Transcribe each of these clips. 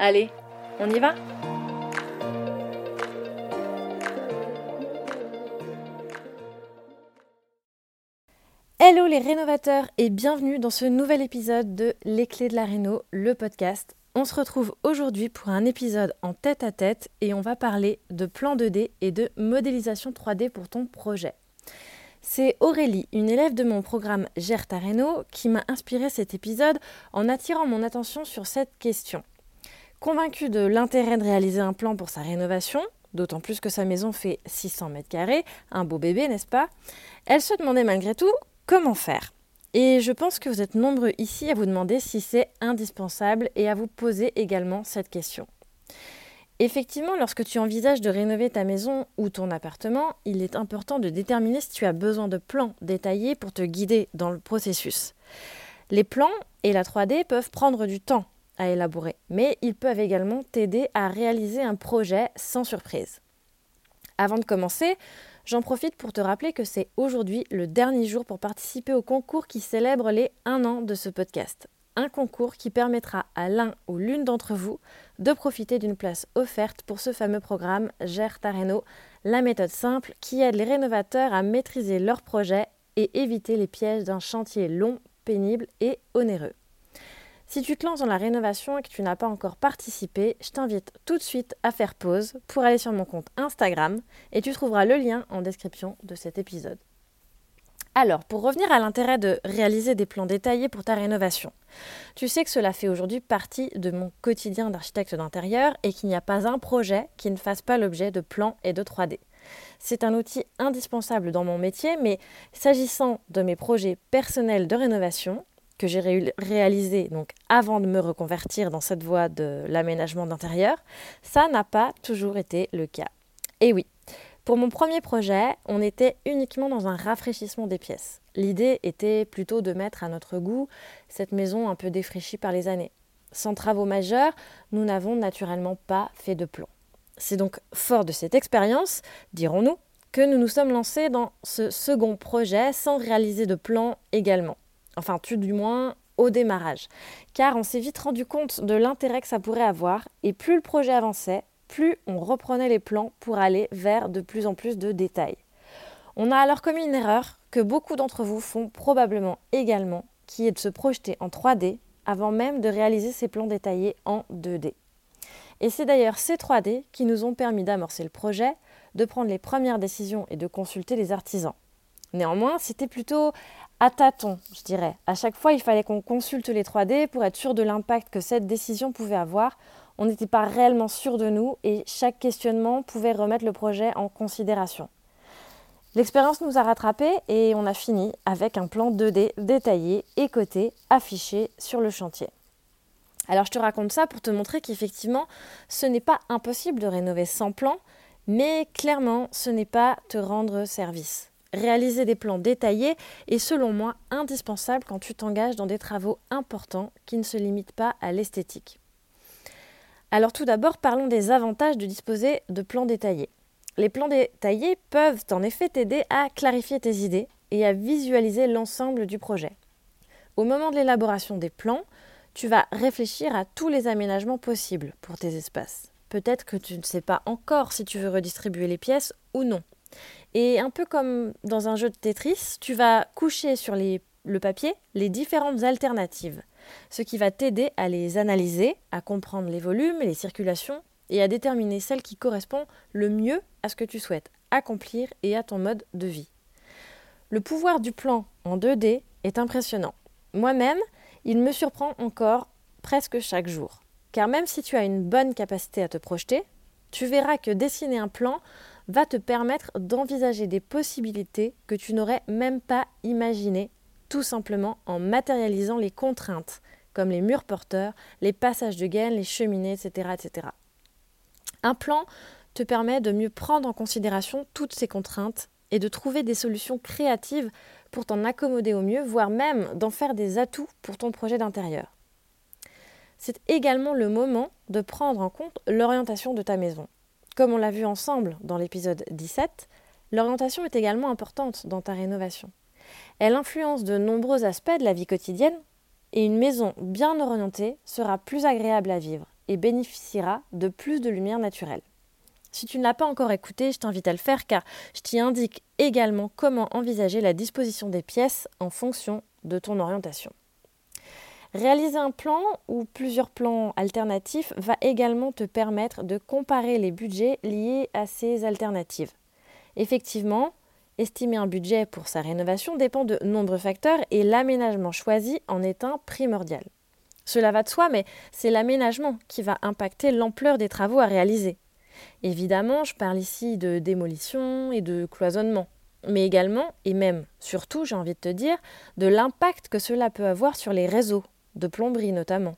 Allez, on y va Hello les rénovateurs et bienvenue dans ce nouvel épisode de Les clés de la réno, le podcast. On se retrouve aujourd'hui pour un épisode en tête à tête et on va parler de plan 2D et de modélisation 3D pour ton projet. C'est Aurélie, une élève de mon programme Gère ta réno, qui m'a inspiré cet épisode en attirant mon attention sur cette question. Convaincue de l'intérêt de réaliser un plan pour sa rénovation, d'autant plus que sa maison fait 600 mètres carrés, un beau bébé, n'est-ce pas? Elle se demandait malgré tout comment faire. Et je pense que vous êtes nombreux ici à vous demander si c'est indispensable et à vous poser également cette question. Effectivement, lorsque tu envisages de rénover ta maison ou ton appartement, il est important de déterminer si tu as besoin de plans détaillés pour te guider dans le processus. Les plans et la 3D peuvent prendre du temps à élaborer, mais ils peuvent également t'aider à réaliser un projet sans surprise. Avant de commencer, j'en profite pour te rappeler que c'est aujourd'hui le dernier jour pour participer au concours qui célèbre les 1 an de ce podcast. Un concours qui permettra à l'un ou l'une d'entre vous de profiter d'une place offerte pour ce fameux programme Gère ta la méthode simple qui aide les rénovateurs à maîtriser leur projet et éviter les pièges d'un chantier long, pénible et onéreux. Si tu te lances dans la rénovation et que tu n'as pas encore participé, je t'invite tout de suite à faire pause pour aller sur mon compte Instagram et tu trouveras le lien en description de cet épisode. Alors, pour revenir à l'intérêt de réaliser des plans détaillés pour ta rénovation, tu sais que cela fait aujourd'hui partie de mon quotidien d'architecte d'intérieur et qu'il n'y a pas un projet qui ne fasse pas l'objet de plans et de 3D. C'est un outil indispensable dans mon métier, mais s'agissant de mes projets personnels de rénovation, que j'ai réalisé donc avant de me reconvertir dans cette voie de l'aménagement d'intérieur, ça n'a pas toujours été le cas. Et oui, pour mon premier projet, on était uniquement dans un rafraîchissement des pièces. L'idée était plutôt de mettre à notre goût cette maison un peu défraîchie par les années. Sans travaux majeurs, nous n'avons naturellement pas fait de plan. C'est donc fort de cette expérience, dirons-nous, que nous nous sommes lancés dans ce second projet sans réaliser de plan également. Enfin, tout du moins au démarrage. Car on s'est vite rendu compte de l'intérêt que ça pourrait avoir, et plus le projet avançait, plus on reprenait les plans pour aller vers de plus en plus de détails. On a alors commis une erreur que beaucoup d'entre vous font probablement également, qui est de se projeter en 3D avant même de réaliser ces plans détaillés en 2D. Et c'est d'ailleurs ces 3D qui nous ont permis d'amorcer le projet, de prendre les premières décisions et de consulter les artisans. Néanmoins, c'était plutôt à tâtons, je dirais. À chaque fois, il fallait qu'on consulte les 3D pour être sûr de l'impact que cette décision pouvait avoir. On n'était pas réellement sûr de nous et chaque questionnement pouvait remettre le projet en considération. L'expérience nous a rattrapés et on a fini avec un plan 2D détaillé et coté affiché sur le chantier. Alors je te raconte ça pour te montrer qu'effectivement, ce n'est pas impossible de rénover sans plan, mais clairement, ce n'est pas te rendre service. Réaliser des plans détaillés est selon moi indispensable quand tu t'engages dans des travaux importants qui ne se limitent pas à l'esthétique. Alors tout d'abord, parlons des avantages de disposer de plans détaillés. Les plans détaillés peuvent en effet t'aider à clarifier tes idées et à visualiser l'ensemble du projet. Au moment de l'élaboration des plans, tu vas réfléchir à tous les aménagements possibles pour tes espaces. Peut-être que tu ne sais pas encore si tu veux redistribuer les pièces ou non. Et un peu comme dans un jeu de Tetris, tu vas coucher sur le papier les différentes alternatives, ce qui va t'aider à les analyser, à comprendre les volumes et les circulations et à déterminer celle qui correspond le mieux à ce que tu souhaites accomplir et à ton mode de vie. Le pouvoir du plan en 2D est impressionnant. Moi-même, il me surprend encore presque chaque jour. Car même si tu as une bonne capacité à te projeter, tu verras que dessiner un plan va te permettre d'envisager des possibilités que tu n'aurais même pas imaginées, tout simplement en matérialisant les contraintes, comme les murs porteurs, les passages de gaines, les cheminées, etc., etc. Un plan te permet de mieux prendre en considération toutes ces contraintes et de trouver des solutions créatives pour t'en accommoder au mieux, voire même d'en faire des atouts pour ton projet d'intérieur. C'est également le moment de prendre en compte l'orientation de ta maison. Comme on l'a vu ensemble dans l'épisode 17, l'orientation est également importante dans ta rénovation. Elle influence de nombreux aspects de la vie quotidienne et une maison bien orientée sera plus agréable à vivre et bénéficiera de plus de lumière naturelle. Si tu ne l'as pas encore écouté, je t'invite à le faire car je t'y indique également comment envisager la disposition des pièces en fonction de ton orientation. Réaliser un plan ou plusieurs plans alternatifs va également te permettre de comparer les budgets liés à ces alternatives. Effectivement, estimer un budget pour sa rénovation dépend de nombreux facteurs et l'aménagement choisi en est un primordial. Cela va de soi, mais c'est l'aménagement qui va impacter l'ampleur des travaux à réaliser. Évidemment, je parle ici de démolition et de cloisonnement, mais également, et même surtout, j'ai envie de te dire, de l'impact que cela peut avoir sur les réseaux, de plomberie notamment.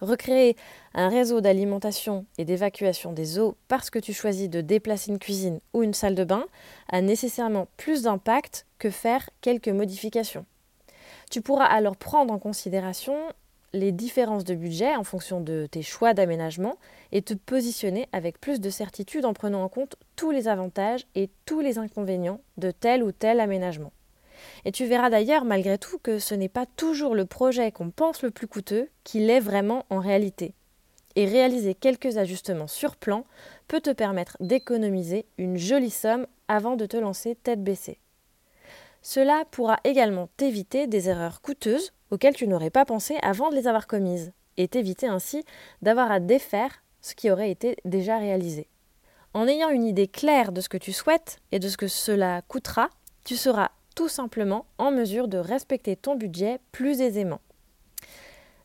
Recréer un réseau d'alimentation et d'évacuation des eaux parce que tu choisis de déplacer une cuisine ou une salle de bain a nécessairement plus d'impact que faire quelques modifications. Tu pourras alors prendre en considération les différences de budget en fonction de tes choix d'aménagement et te positionner avec plus de certitude en prenant en compte tous les avantages et tous les inconvénients de tel ou tel aménagement. Et tu verras d'ailleurs malgré tout que ce n'est pas toujours le projet qu'on pense le plus coûteux qui l'est vraiment en réalité. Et réaliser quelques ajustements sur plan peut te permettre d'économiser une jolie somme avant de te lancer tête baissée. Cela pourra également t'éviter des erreurs coûteuses auxquelles tu n'aurais pas pensé avant de les avoir commises, et t'éviter ainsi d'avoir à défaire ce qui aurait été déjà réalisé. En ayant une idée claire de ce que tu souhaites et de ce que cela coûtera, tu seras tout simplement en mesure de respecter ton budget plus aisément.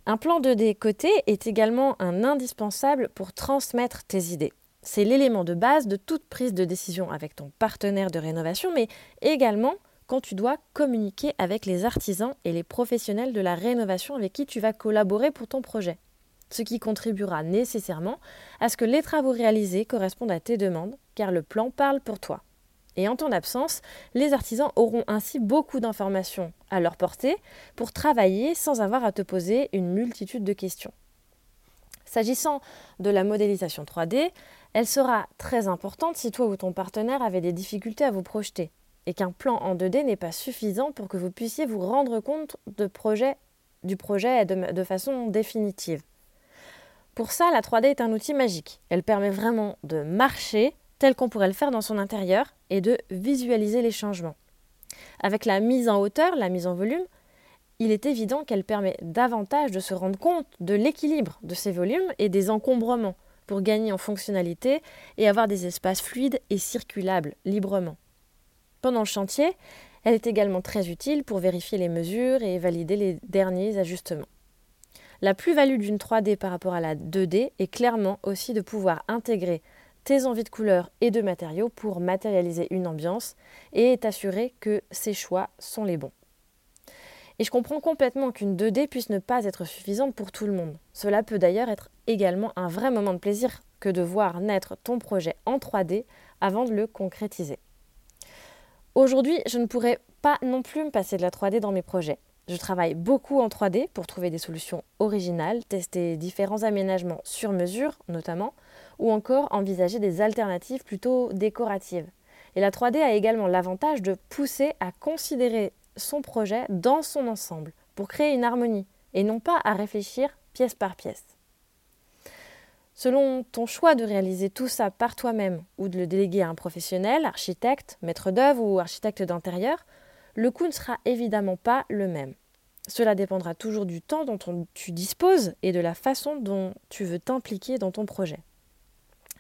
Un plan de décoté est également un indispensable pour transmettre tes idées. C'est l'élément de base de toute prise de décision avec ton partenaire de rénovation, mais également quand tu dois communiquer avec les artisans et les professionnels de la rénovation avec qui tu vas collaborer pour ton projet. Ce qui contribuera nécessairement à ce que les travaux réalisés correspondent à tes demandes, car le plan parle pour toi. Et en ton absence, les artisans auront ainsi beaucoup d'informations à leur portée pour travailler sans avoir à te poser une multitude de questions. S'agissant de la modélisation 3D, elle sera très importante si toi ou ton partenaire avait des difficultés à vous projeter et qu'un plan en 2D n'est pas suffisant pour que vous puissiez vous rendre compte du projet de façon définitive. Pour ça, la 3D est un outil magique. Elle permet vraiment de marcher tel qu'on pourrait le faire dans son intérieur, et de visualiser les changements. Avec la mise en hauteur, la mise en volume, il est évident qu'elle permet davantage de se rendre compte de l'équilibre de ces volumes et des encombrements pour gagner en fonctionnalité et avoir des espaces fluides et circulables librement. Pendant le chantier, elle est également très utile pour vérifier les mesures et valider les derniers ajustements. La plus-value d'une 3D par rapport à la 2D est clairement aussi de pouvoir intégrer tes envies de couleurs et de matériaux pour matérialiser une ambiance et t'assurer que ces choix sont les bons. Et je comprends complètement qu'une 2D puisse ne pas être suffisante pour tout le monde. Cela peut d'ailleurs être également un vrai moment de plaisir que de voir naître ton projet en 3D avant de le concrétiser. Aujourd'hui, je ne pourrais pas non plus me passer de la 3D dans mes projets. Je travaille beaucoup en 3D pour trouver des solutions originales, tester différents aménagements sur mesure notamment, ou encore envisager des alternatives plutôt décoratives. Et la 3D a également l'avantage de pousser à considérer son projet dans son ensemble pour créer une harmonie et non pas à réfléchir pièce par pièce. Selon ton choix de réaliser tout ça par toi-même ou de le déléguer à un professionnel, architecte, maître d'œuvre ou architecte d'intérieur, le coût ne sera évidemment pas le même. Cela dépendra toujours du temps dont tu disposes et de la façon dont tu veux t'impliquer dans ton projet.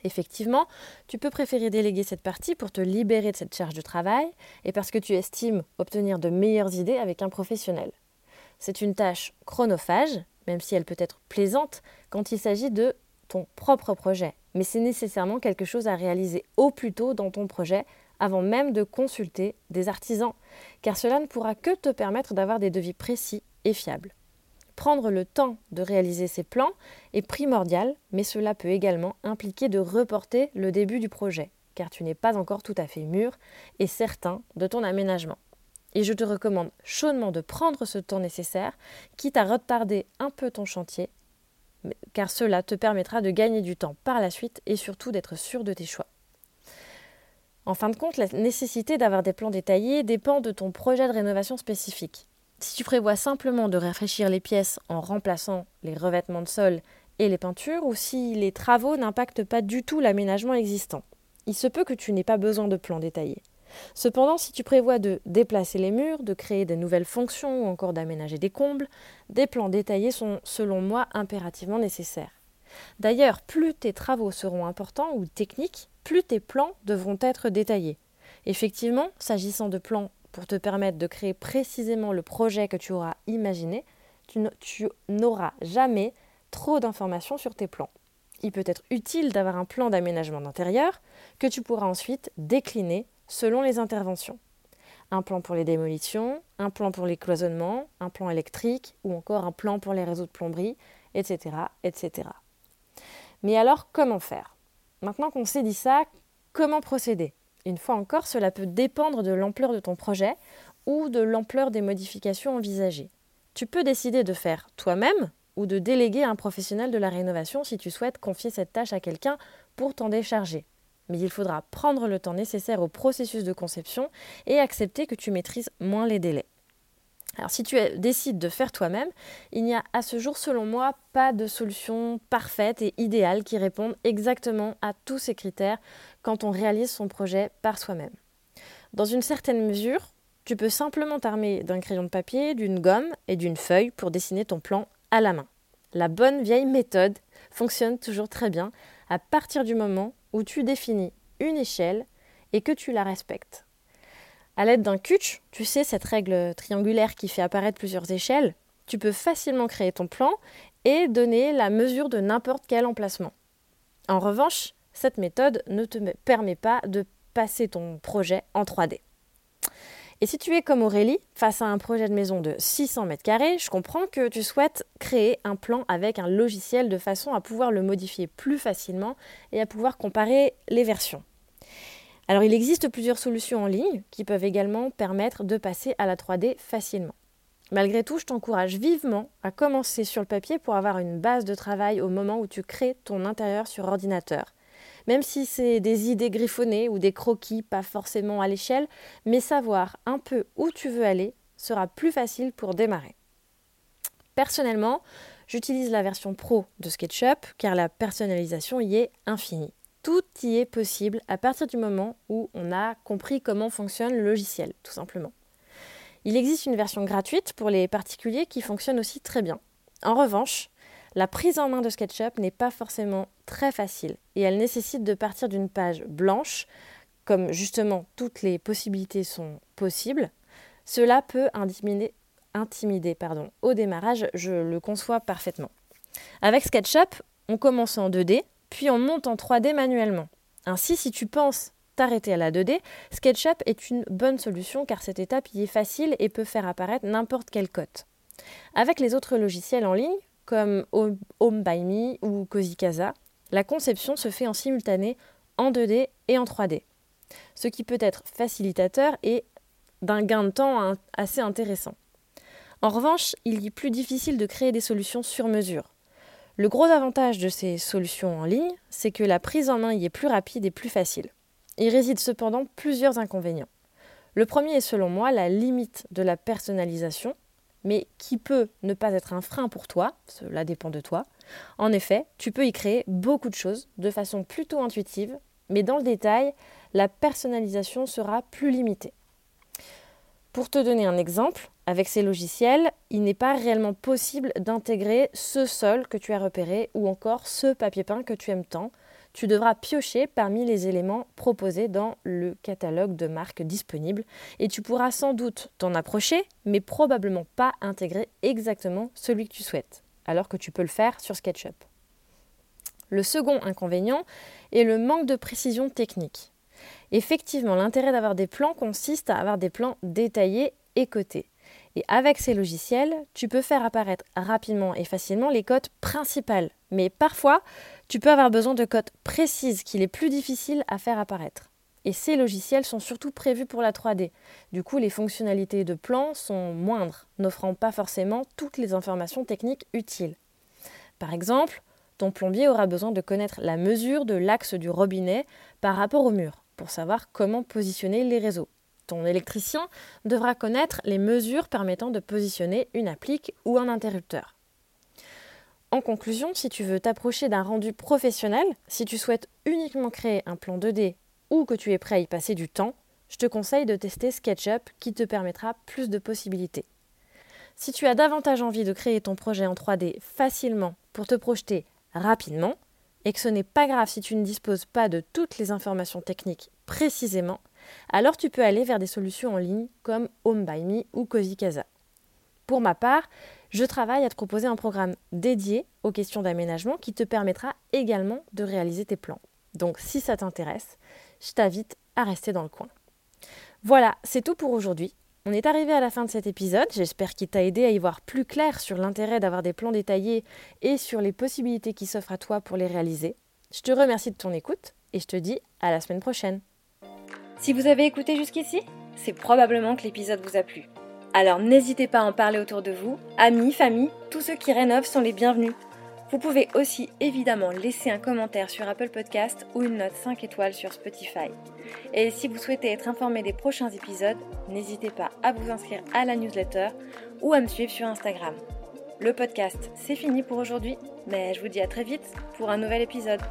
Effectivement, tu peux préférer déléguer cette partie pour te libérer de cette charge de travail et parce que tu estimes obtenir de meilleures idées avec un professionnel. C'est une tâche chronophage, même si elle peut être plaisante quand il s'agit de ton propre projet, mais c'est nécessairement quelque chose à réaliser au plus tôt dans ton projet avant même de consulter des artisans, car cela ne pourra que te permettre d'avoir des devis précis et fiables. Prendre le temps de réaliser ces plans est primordial, mais cela peut également impliquer de reporter le début du projet, car tu n'es pas encore tout à fait mûr et certain de ton aménagement. Et je te recommande chaudement de prendre ce temps nécessaire, quitte à retarder un peu ton chantier, car cela te permettra de gagner du temps par la suite et surtout d'être sûr de tes choix. En fin de compte, la nécessité d'avoir des plans détaillés dépend de ton projet de rénovation spécifique. Si tu prévois simplement de rafraîchir les pièces en remplaçant les revêtements de sol et les peintures, ou si les travaux n'impactent pas du tout l'aménagement existant, il se peut que tu n'aies pas besoin de plans détaillés. Cependant, si tu prévois de déplacer les murs, de créer de nouvelles fonctions ou encore d'aménager des combles, des plans détaillés sont, selon moi, impérativement nécessaires. D'ailleurs, plus tes travaux seront importants ou techniques, plus tes plans devront être détaillés. Effectivement, s'agissant de plans pour te permettre de créer précisément le projet que tu auras imaginé, tu n'auras jamais trop d'informations sur tes plans. Il peut être utile d'avoir un plan d'aménagement d'intérieur que tu pourras ensuite décliner selon les interventions. Un plan pour les démolitions, un plan pour les cloisonnements, un plan électrique ou encore un plan pour les réseaux de plomberie, etc. etc. Mais alors, comment faire? Maintenant qu'on s'est dit ça, comment procéder? Une fois encore, cela peut dépendre de l'ampleur de ton projet ou de l'ampleur des modifications envisagées. Tu peux décider de faire toi-même ou de déléguer un professionnel de la rénovation si tu souhaites confier cette tâche à quelqu'un pour t'en décharger mais il faudra prendre le temps nécessaire au processus de conception et accepter que tu maîtrises moins les délais. Alors si tu décides de faire toi-même, il n'y a à ce jour selon moi pas de solution parfaite et idéale qui réponde exactement à tous ces critères quand on réalise son projet par soi-même. Dans une certaine mesure, tu peux simplement t'armer d'un crayon de papier, d'une gomme et d'une feuille pour dessiner ton plan à la main. La bonne vieille méthode fonctionne toujours très bien à partir du moment où tu définis une échelle et que tu la respectes. À l'aide d'un CUTCH, tu sais, cette règle triangulaire qui fait apparaître plusieurs échelles, tu peux facilement créer ton plan et donner la mesure de n'importe quel emplacement. En revanche, cette méthode ne te permet pas de passer ton projet en 3D. Et si tu es comme Aurélie, face à un projet de maison de 600 mètres carrés, je comprends que tu souhaites créer un plan avec un logiciel de façon à pouvoir le modifier plus facilement et à pouvoir comparer les versions. Alors il existe plusieurs solutions en ligne qui peuvent également permettre de passer à la 3D facilement. Malgré tout, je t'encourage vivement à commencer sur le papier pour avoir une base de travail au moment où tu crées ton intérieur sur ordinateur. Même si c'est des idées griffonnées ou des croquis, pas forcément à l'échelle, mais savoir un peu où tu veux aller sera plus facile pour démarrer. Personnellement, j'utilise la version pro de SketchUp car la personnalisation y est infinie. Tout y est possible à partir du moment où on a compris comment fonctionne le logiciel, tout simplement. Il existe une version gratuite pour les particuliers qui fonctionne aussi très bien. En revanche, la prise en main de SketchUp n'est pas forcément très facile et elle nécessite de partir d'une page blanche, comme justement toutes les possibilités sont possibles. Cela peut intimider, au démarrage, je le conçois parfaitement. Avec SketchUp, on commence en 2D, puis on monte en 3D manuellement. Ainsi, si tu penses t'arrêter à la 2D, SketchUp est une bonne solution car cette étape y est facile et peut faire apparaître n'importe quelle cote. Avec les autres logiciels en ligne, comme Home by Me ou Cozy Casa, la conception se fait en simultané en 2D et en 3D, ce qui peut être facilitateur et d'un gain de temps assez intéressant. En revanche, il est plus difficile de créer des solutions sur mesure. Le gros avantage de ces solutions en ligne, c'est que la prise en main y est plus rapide et plus facile. Il réside cependant plusieurs inconvénients. Le premier est selon moi la limite de la personnalisation, mais qui peut ne pas être un frein pour toi, cela dépend de toi. En effet, tu peux y créer beaucoup de choses de façon plutôt intuitive, mais dans le détail, la personnalisation sera plus limitée. Pour te donner un exemple, avec ces logiciels, il n'est pas réellement possible d'intégrer ce sol que tu as repéré ou encore ce papier peint que tu aimes tant. Tu devras piocher parmi les éléments proposés dans le catalogue de marques disponible et tu pourras sans doute t'en approcher, mais probablement pas intégrer exactement celui que tu souhaites, alors que tu peux le faire sur SketchUp. Le second inconvénient est le manque de précision technique. Effectivement, l'intérêt d'avoir des plans consiste à avoir des plans détaillés et cotés. Et avec ces logiciels, tu peux faire apparaître rapidement et facilement les cotes principales. Mais parfois, tu peux avoir besoin de cotes précises qu'il est plus difficile à faire apparaître. Et ces logiciels sont surtout prévus pour la 3D. Du coup, les fonctionnalités de plan sont moindres, n'offrant pas forcément toutes les informations techniques utiles. Par exemple, ton plombier aura besoin de connaître la mesure de l'axe du robinet par rapport au mur pour savoir comment positionner les réseaux. Électricien devra connaître les mesures permettant de positionner une applique ou un interrupteur. En conclusion, si tu veux t'approcher d'un rendu professionnel, si tu souhaites uniquement créer un plan 2D ou que tu es prêt à y passer du temps, je te conseille de tester SketchUp qui te permettra plus de possibilités. Si tu as davantage envie de créer ton projet en 3D facilement pour te projeter rapidement, et que ce n'est pas grave si tu ne disposes pas de toutes les informations techniques précisément, alors tu peux aller vers des solutions en ligne comme Home by Me ou Cozy Casa. Pour ma part, je travaille à te proposer un programme dédié aux questions d'aménagement qui te permettra également de réaliser tes plans. Donc si ça t'intéresse, je t'invite à rester dans le coin. Voilà, c'est tout pour aujourd'hui. On est arrivé à la fin de cet épisode, j'espère qu'il t'a aidé à y voir plus clair sur l'intérêt d'avoir des plans détaillés et sur les possibilités qui s'offrent à toi pour les réaliser. Je te remercie de ton écoute et je te dis à la semaine prochaine. Si vous avez écouté jusqu'ici, c'est probablement que l'épisode vous a plu. Alors n'hésitez pas à en parler autour de vous, amis, famille, tous ceux qui rénovent sont les bienvenus. Vous pouvez aussi évidemment laisser un commentaire sur Apple Podcast ou une note 5 étoiles sur Spotify. Et si vous souhaitez être informé des prochains épisodes, n'hésitez pas à vous inscrire à la newsletter ou à me suivre sur Instagram. Le podcast, c'est fini pour aujourd'hui, mais je vous dis à très vite pour un nouvel épisode.